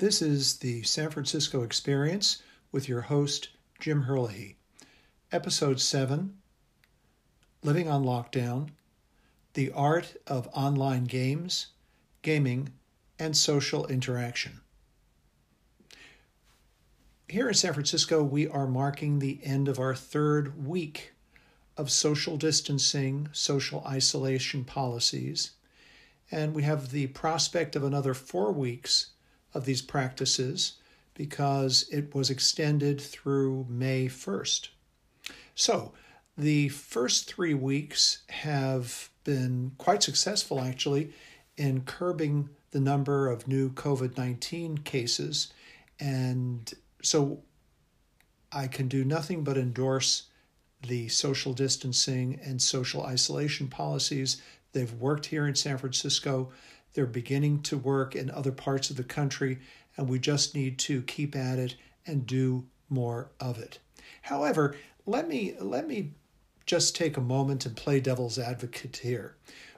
This is the San Francisco Experience with your host, Jim Herlihy. Episode 7 Living on Lockdown The Art of Online Games, Gaming, and Social Interaction. Here in San Francisco, we are marking the end of our third week of social distancing, social isolation policies, and we have the prospect of another four weeks of these practices because it was extended through May 1st. So, the first three weeks have been quite successful actually in curbing the number of new COVID 19 cases. And so I can do nothing but endorse the social distancing and social isolation policies. They've worked here in San Francisco. They're beginning to work in other parts of the country, and we just need to keep at it and do more of it. However, let me let me just take a moment and play devil's advocate here.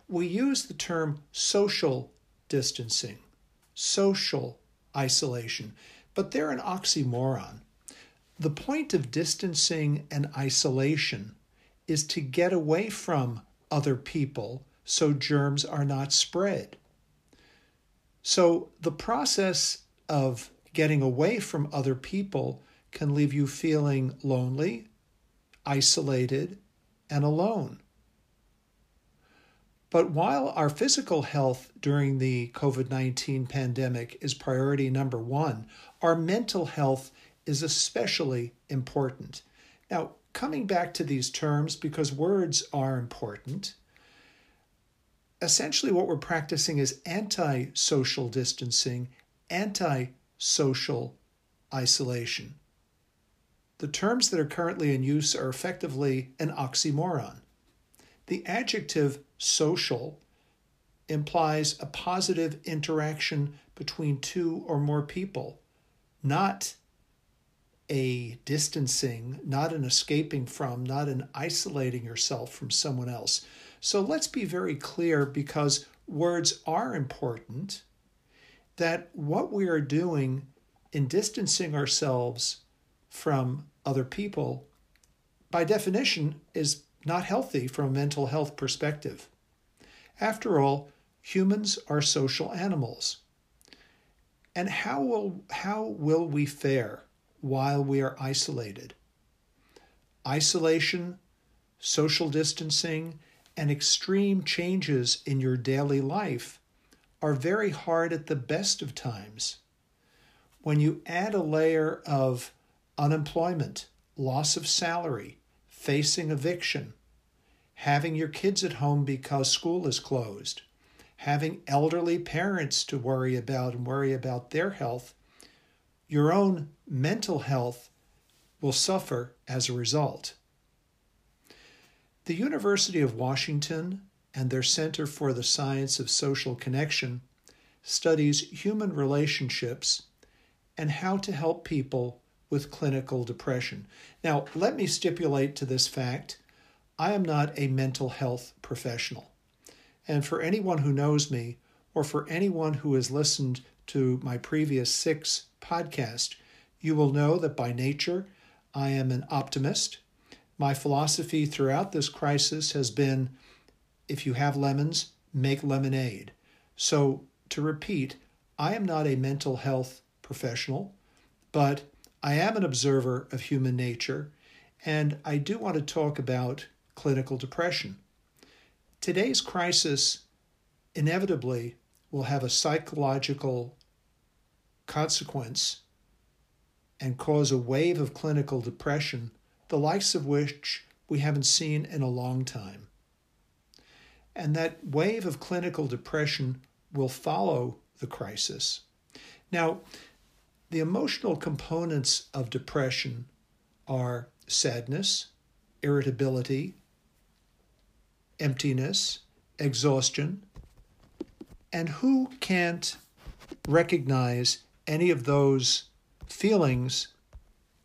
We use the term social distancing, social isolation, but they're an oxymoron. The point of distancing and isolation is to get away from other people so germs are not spread. So the process of getting away from other people can leave you feeling lonely, isolated, and alone. But while our physical health during the COVID 19 pandemic is priority number one, our mental health is especially important. Now, coming back to these terms, because words are important, essentially what we're practicing is anti social distancing, anti social isolation. The terms that are currently in use are effectively an oxymoron. The adjective social implies a positive interaction between two or more people, not a distancing, not an escaping from, not an isolating yourself from someone else. So let's be very clear because words are important that what we are doing in distancing ourselves from other people, by definition, is not healthy from a mental health perspective. After all, humans are social animals. And how will, how will we fare while we are isolated? Isolation, social distancing, and extreme changes in your daily life are very hard at the best of times. When you add a layer of unemployment, loss of salary, facing eviction, having your kids at home because school is closed, having elderly parents to worry about and worry about their health, your own mental health will suffer as a result. The University of Washington and their Center for the Science of Social Connection studies human relationships and how to help people with clinical depression. Now, let me stipulate to this fact I am not a mental health professional. And for anyone who knows me, or for anyone who has listened to my previous six podcasts, you will know that by nature I am an optimist my philosophy throughout this crisis has been if you have lemons, make lemonade. So, to repeat, I am not a mental health professional, but I am an observer of human nature, and I do want to talk about clinical depression. Today's crisis inevitably will have a psychological consequence and cause a wave of clinical depression the likes of which we haven't seen in a long time. And that wave of clinical depression will follow the crisis. Now, the emotional components of depression are sadness, irritability, emptiness, exhaustion. And who can't recognize any of those feelings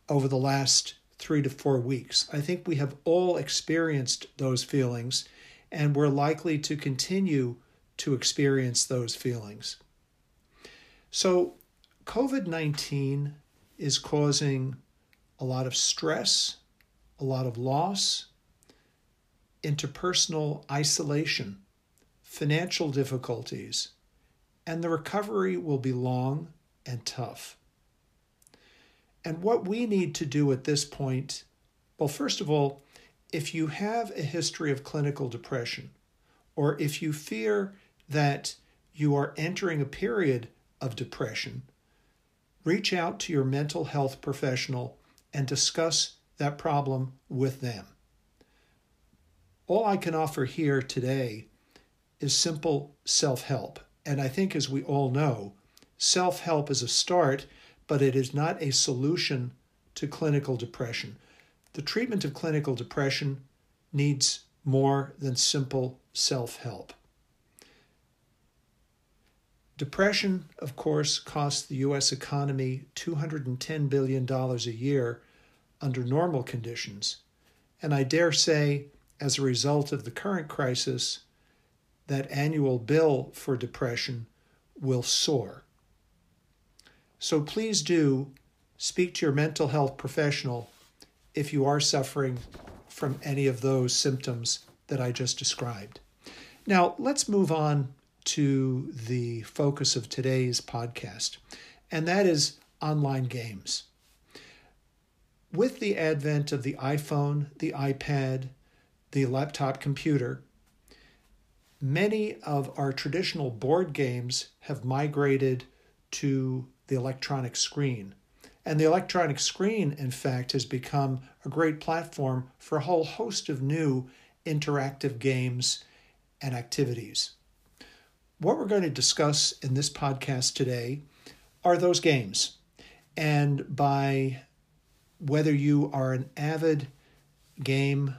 over the last three to four weeks. I think we have all experienced those feelings, and we're likely to continue to experience those feelings. So, COVID 19 is causing a lot of stress, a lot of loss, interpersonal isolation, financial difficulties, and the recovery will be long and tough. And what we need to do at this point, well, first of all, if you have a history of clinical depression, or if you fear that you are entering a period of depression, reach out to your mental health professional and discuss that problem with them. All I can offer here today is simple self help. And I think, as we all know, self help is a start, but it is not a solution to clinical depression. The treatment of clinical depression needs more than simple self help. Depression, of course, costs the U.S. economy $210 billion a year under normal conditions. And I dare say, as a result of the current crisis, that annual bill for depression will soar. So please do speak to your mental health professional if you are suffering from any of those symptoms that I just described. Now, let's move on to the focus of today's podcast, and that is online games. With the advent of the iPhone, the iPad, the laptop computer, many of our traditional board games have migrated to the electronic screen. And the electronic screen, in fact, has become a great platform for a whole host of new interactive games and activities. What we're going to discuss in this podcast today are those games. And by whether you are an avid game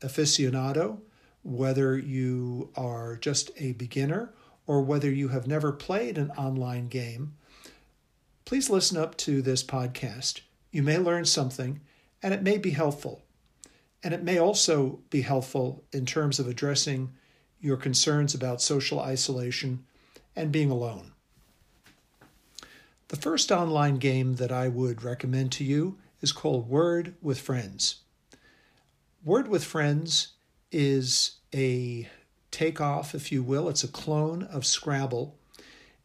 aficionado, whether you are just a beginner, or whether you have never played an online game, please listen up to this podcast. You may learn something, and it may be helpful. And it may also be helpful in terms of addressing your concerns about social isolation and being alone. The first online game that I would recommend to you is called Word with Friends. Word with Friends is a takeoff, if you will. It's a clone of Scrabble,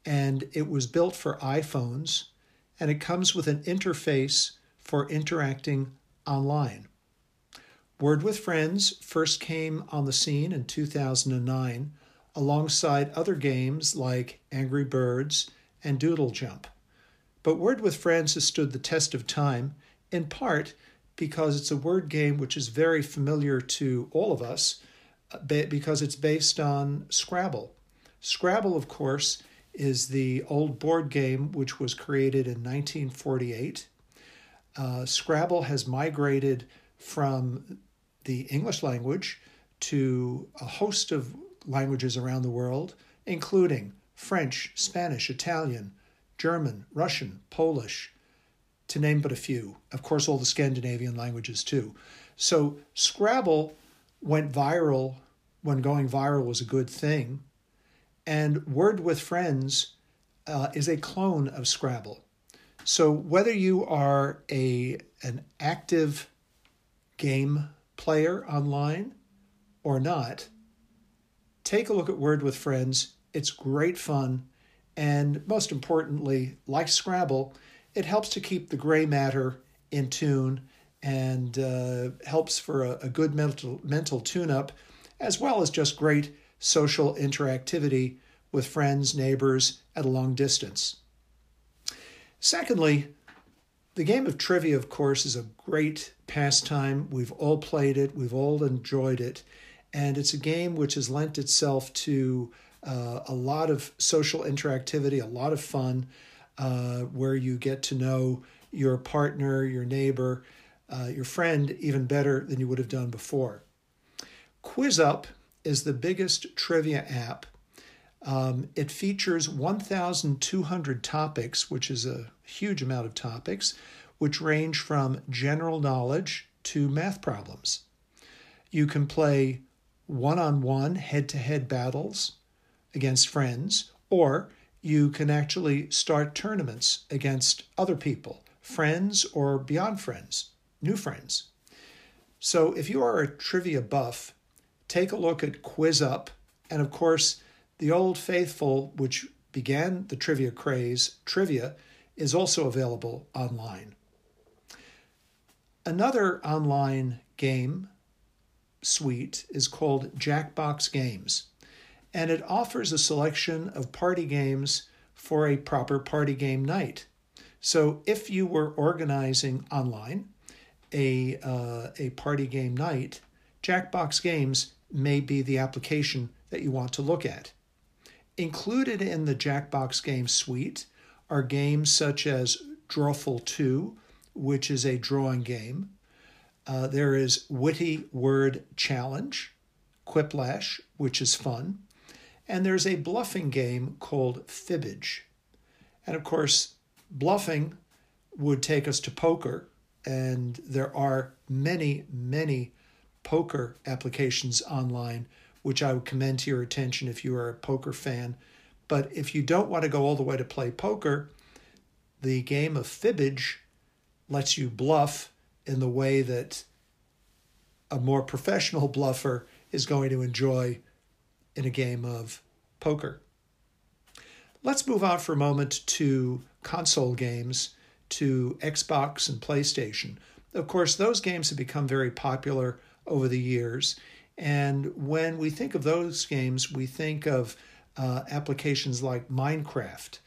and it was built for iPhones, and it comes with an interface for interacting online. Word with Friends first came on the scene in 2009 alongside other games like Angry Birds and Doodle Jump. But Word with Friends has stood the test of time, in part because it's a word game which is very familiar to all of us uh, because it's based on Scrabble. Scrabble, of course, is the old board game which was created in 1948. Uh, Scrabble has migrated from the English language to a host of languages around the world, including French, Spanish, Italian, German, Russian, Polish, to name but a few. Of course, all the Scandinavian languages too. So Scrabble went viral when going viral was a good thing. And Word with Friends uh, is a clone of Scrabble. So whether you are a an active game player online or not, take a look at Word with Friends. It's great fun. And most importantly, like Scrabble, it helps to keep the gray matter in tune and uh, helps for a, a good mental, mental tune up, as well as just great social interactivity with friends, neighbors at a long distance. Secondly, the game of trivia, of course, is a great pastime. We've all played it, we've all enjoyed it, and it's a game which has lent itself to uh, a lot of social interactivity, a lot of fun, uh, where you get to know your partner, your neighbor, uh, your friend even better than you would have done before. QuizUp is the biggest trivia app. Um, it features 1,200 topics, which is a huge amount of topics, which range from general knowledge to math problems. You can play one on one, head to head battles against friends, or you can actually start tournaments against other people, friends or beyond friends, new friends. So if you are a trivia buff, take a look at Quiz Up, and of course, the Old Faithful, which began the trivia craze, trivia, is also available online. Another online game suite is called Jackbox Games, and it offers a selection of party games for a proper party game night. So if you were organizing online a, uh, a party game night, Jackbox Games may be the application that you want to look at. Included in the Jackbox Game suite are games such as Drawful 2, which is a drawing game. Uh, there is Witty Word Challenge, Quiplash, which is fun. And there's a bluffing game called Fibbage. And of course, bluffing would take us to poker, and there are many, many poker applications online, which I would commend to your attention if you are a poker fan. But if you don't want to go all the way to play poker, the game of fibbage lets you bluff in the way that a more professional bluffer is going to enjoy in a game of poker. Let's move on for a moment to console games, to Xbox and PlayStation. Of course, those games have become very popular over the years. And when we think of those games, we think of uh, applications like Minecraft,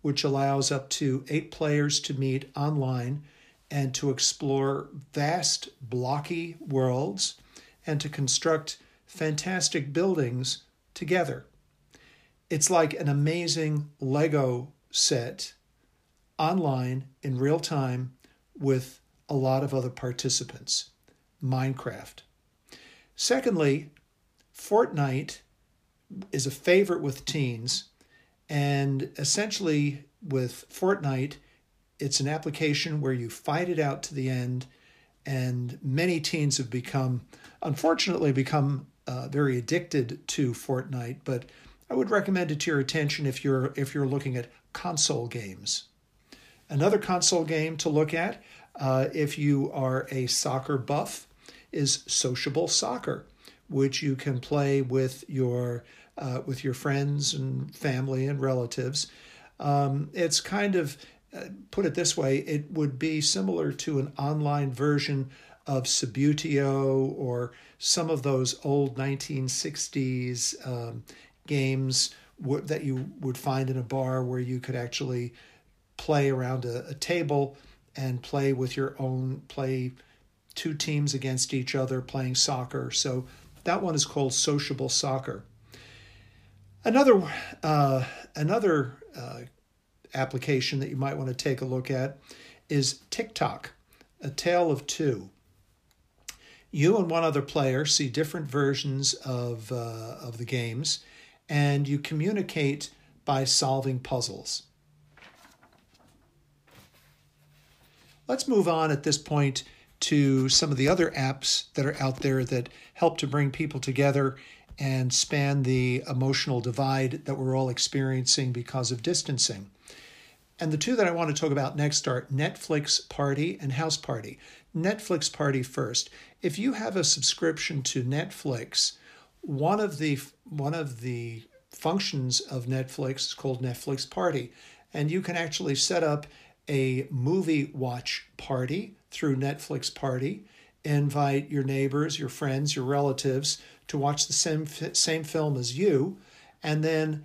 which allows up to eight players to meet online and to explore vast, blocky worlds and to construct fantastic buildings together. It's like an amazing Lego set online in real time with a lot of other participants. Minecraft. Secondly, Fortnite is a favorite with teens, and essentially, with Fortnite, it's an application where you fight it out to the end, and many teens have become, unfortunately, become uh, very addicted to Fortnite. But I would recommend it to your attention if you're if you're looking at console games. Another console game to look at, uh, if you are a soccer buff, is sociable soccer, which you can play with your uh, with your friends and family and relatives. Um, it's kind of uh, put it this way: it would be similar to an online version of Subbuteo or some of those old 1960s um, games w- that you would find in a bar where you could actually play around a, a table and play with your own play two teams against each other playing soccer. So that one is called sociable soccer. Another uh, another uh, application that you might want to take a look at is Tick Tock, a tale of two. You and one other player see different versions of uh, of the games, and you communicate by solving puzzles. Let's move on at this point to some of the other apps that are out there that help to bring people together and span the emotional divide that we're all experiencing because of distancing. And the two that I want to talk about next are Netflix Party and House Party. Netflix Party first. If you have a subscription to Netflix, one of the one of the functions of Netflix is called Netflix Party, and you can actually set up a movie watch party through Netflix Party. Invite your neighbors, your friends, your relatives to watch the same, same film as you. And then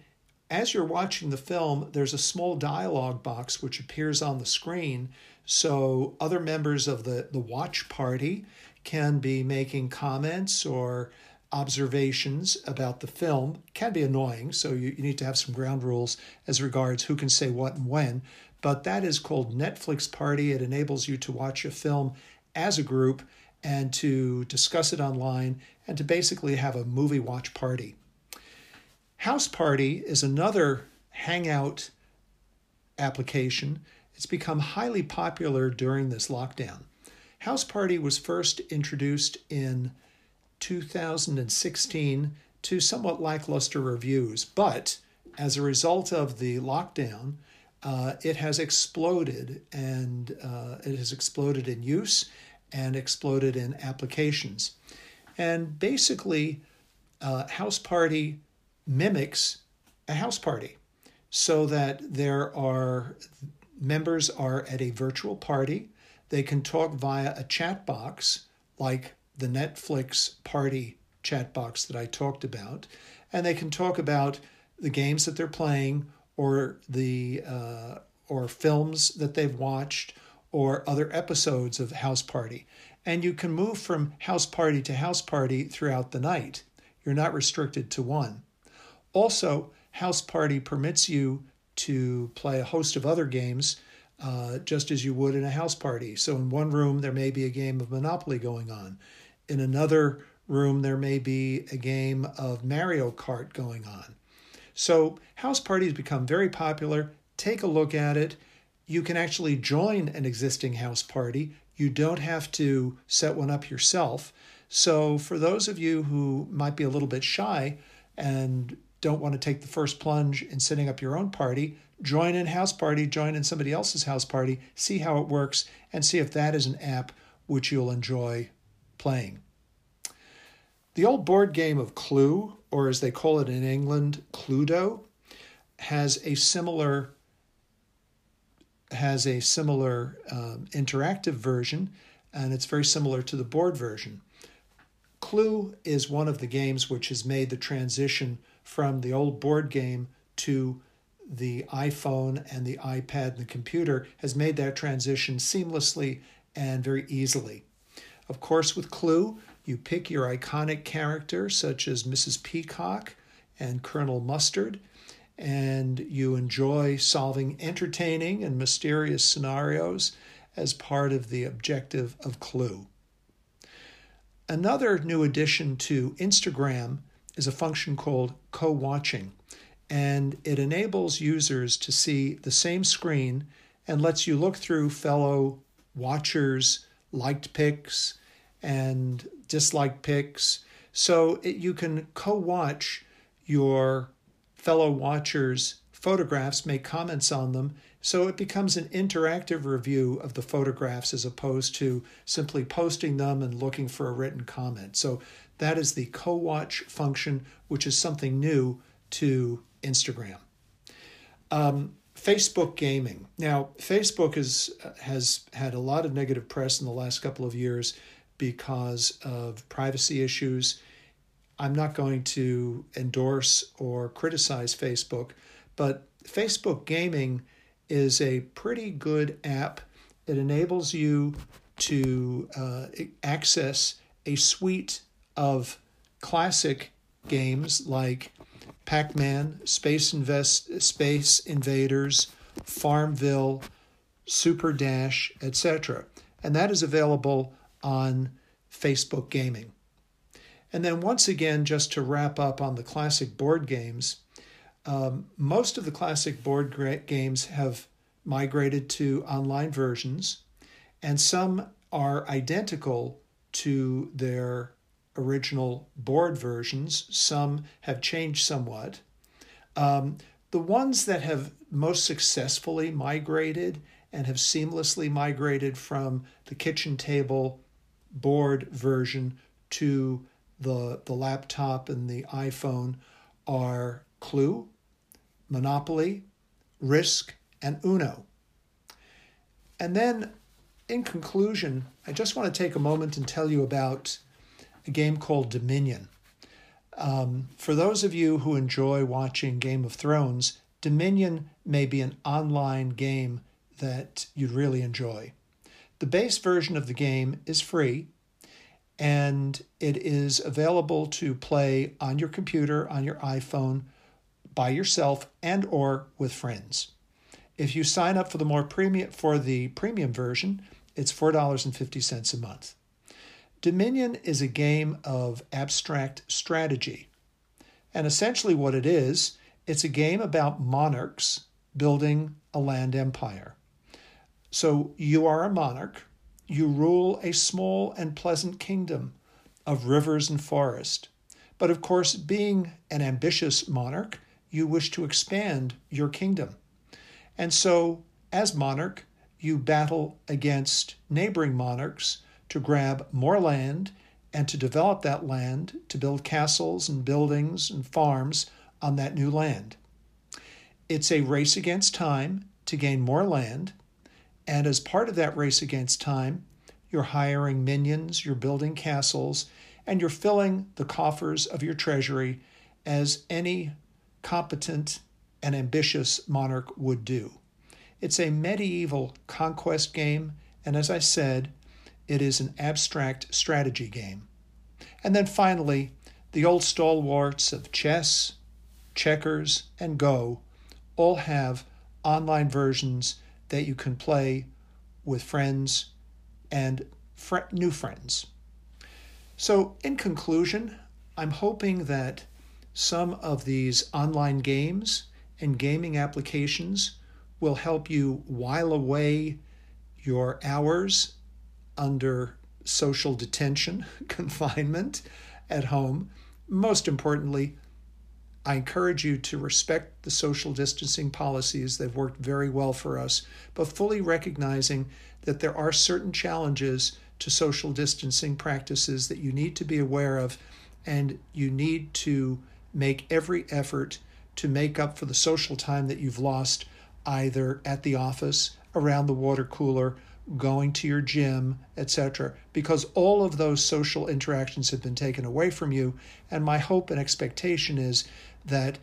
as you're watching the film, there's a small dialogue box which appears on the screen. So other members of the, the watch party can be making comments or observations about the film. can be annoying, so you, you need to have some ground rules as regards who can say what and when but that is called Netflix Party. It enables you to watch a film as a group and to discuss it online and to basically have a movie watch party. House Party is another Hangout application. It's become highly popular during this lockdown. House Party was first introduced in 2016 to somewhat lackluster reviews, but as a result of the lockdown, uh, it has exploded and uh, it has exploded in use and exploded in applications. And basically, uh, House Party mimics a house party so that there are members are at a virtual party. They can talk via a chat box like the Netflix party chat box that I talked about, and they can talk about the games that they're playing or the uh, or films that they've watched or other episodes of House Party. And you can move from house party to house party throughout the night. You're not restricted to one. Also, House Party permits you to play a host of other games uh, just as you would in a house party. So, in one room, there may be a game of Monopoly going on. In another room, there may be a game of Mario Kart going on. So, house parties become very popular. Take a look at it. You can actually join an existing house party. You don't have to set one up yourself. So, for those of you who might be a little bit shy and don't want to take the first plunge in setting up your own party, join in house party, join in somebody else's house party, see how it works, and see if that is an app which you'll enjoy playing. The old board game of Clue, or as they call it in England, Cluedo, has a similar has a similar um, interactive version, and it's very similar to the board version. Clue is one of the games which has made the transition from the old board game to the iPhone and the iPad and the computer has made that transition seamlessly and very easily. Of course, with Clue, you pick your iconic character, such as Mrs. Peacock and Colonel Mustard, and you enjoy solving entertaining and mysterious scenarios as part of the objective of Clue. Another new addition to Instagram is a function called co watching, and it enables users to see the same screen and lets you look through fellow watchers' liked pics and dislike pics. So it, you can co watch your fellow watchers' photographs, make comments on them. So it becomes an interactive review of the photographs as opposed to simply posting them and looking for a written comment. So that is the co watch function, which is something new to Instagram. Um, Facebook gaming. Now, Facebook is, has had a lot of negative press in the last couple of years because of privacy issues. I'm not going to endorse or criticize Facebook, but Facebook Gaming is a pretty good app. It enables you to uh, access a suite of classic games like Pac Man, Space, Invest, Space Invaders, Farmville, Super Dash, etc. And that is available on Facebook Gaming. And then, once again, just to wrap up on the classic board games, um, most of the classic board games have migrated to online versions, and some are identical to their original board versions. Some have changed somewhat. Um, the ones that have most successfully migrated and have seamlessly migrated from the kitchen table board version to the, the laptop and the iPhone are Clue, Monopoly, Risk, and Uno. And then, in conclusion, I just want to take a moment and tell you about a game called Dominion. Um, for those of you who enjoy watching Game of Thrones, Dominion may be an online game that you'd really enjoy. The base version of the game is free and it is available to play on your computer, on your iPhone, by yourself and or with friends. If you sign up for the more premium for the premium version, it's $4.50 a month. Dominion is a game of abstract strategy. And essentially, what it is, it's a game about monarchs building a land empire. So you are a monarch, you rule a small and pleasant kingdom of rivers and forest. But of course, being an ambitious monarch, you wish to expand your kingdom. And so, as monarch, you battle against neighboring monarchs to grab more land and to develop that land to build castles and buildings and farms on that new land. It's a race against time to gain more land, and as part of that race against time, you're hiring minions, you're building castles, and you're filling the coffers of your treasury as any competent and ambitious monarch would do. It's a medieval conquest game, and as I said, it is an abstract strategy game. And then finally, the old stalwarts of chess, checkers, and Go all have online versions that you can play with friends and fr- new friends. So, in conclusion, I'm hoping that some of these online games and gaming applications will help you while away your hours under social detention, confinement at home. Most importantly, I encourage you to respect the social distancing policies. They've worked very well for us, but fully recognizing that there are certain challenges to social distancing practices that you need to be aware of, and you need to make every effort to make up for the social time that you've lost either at the office, around the water cooler, going to your gym, etc., because all of those social interactions have been taken away from you. And my hope and expectation is that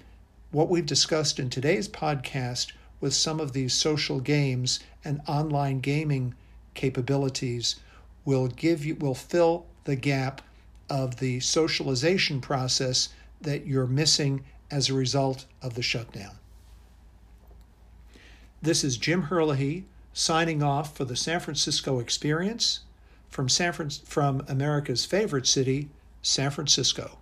what we've discussed in today's podcast with some of these social games and online gaming capabilities will give you will fill the gap of the socialization process that you're missing as a result of the shutdown. This is Jim Herlihy signing off for the San Francisco Experience from San Fran- from America's favorite city, San Francisco.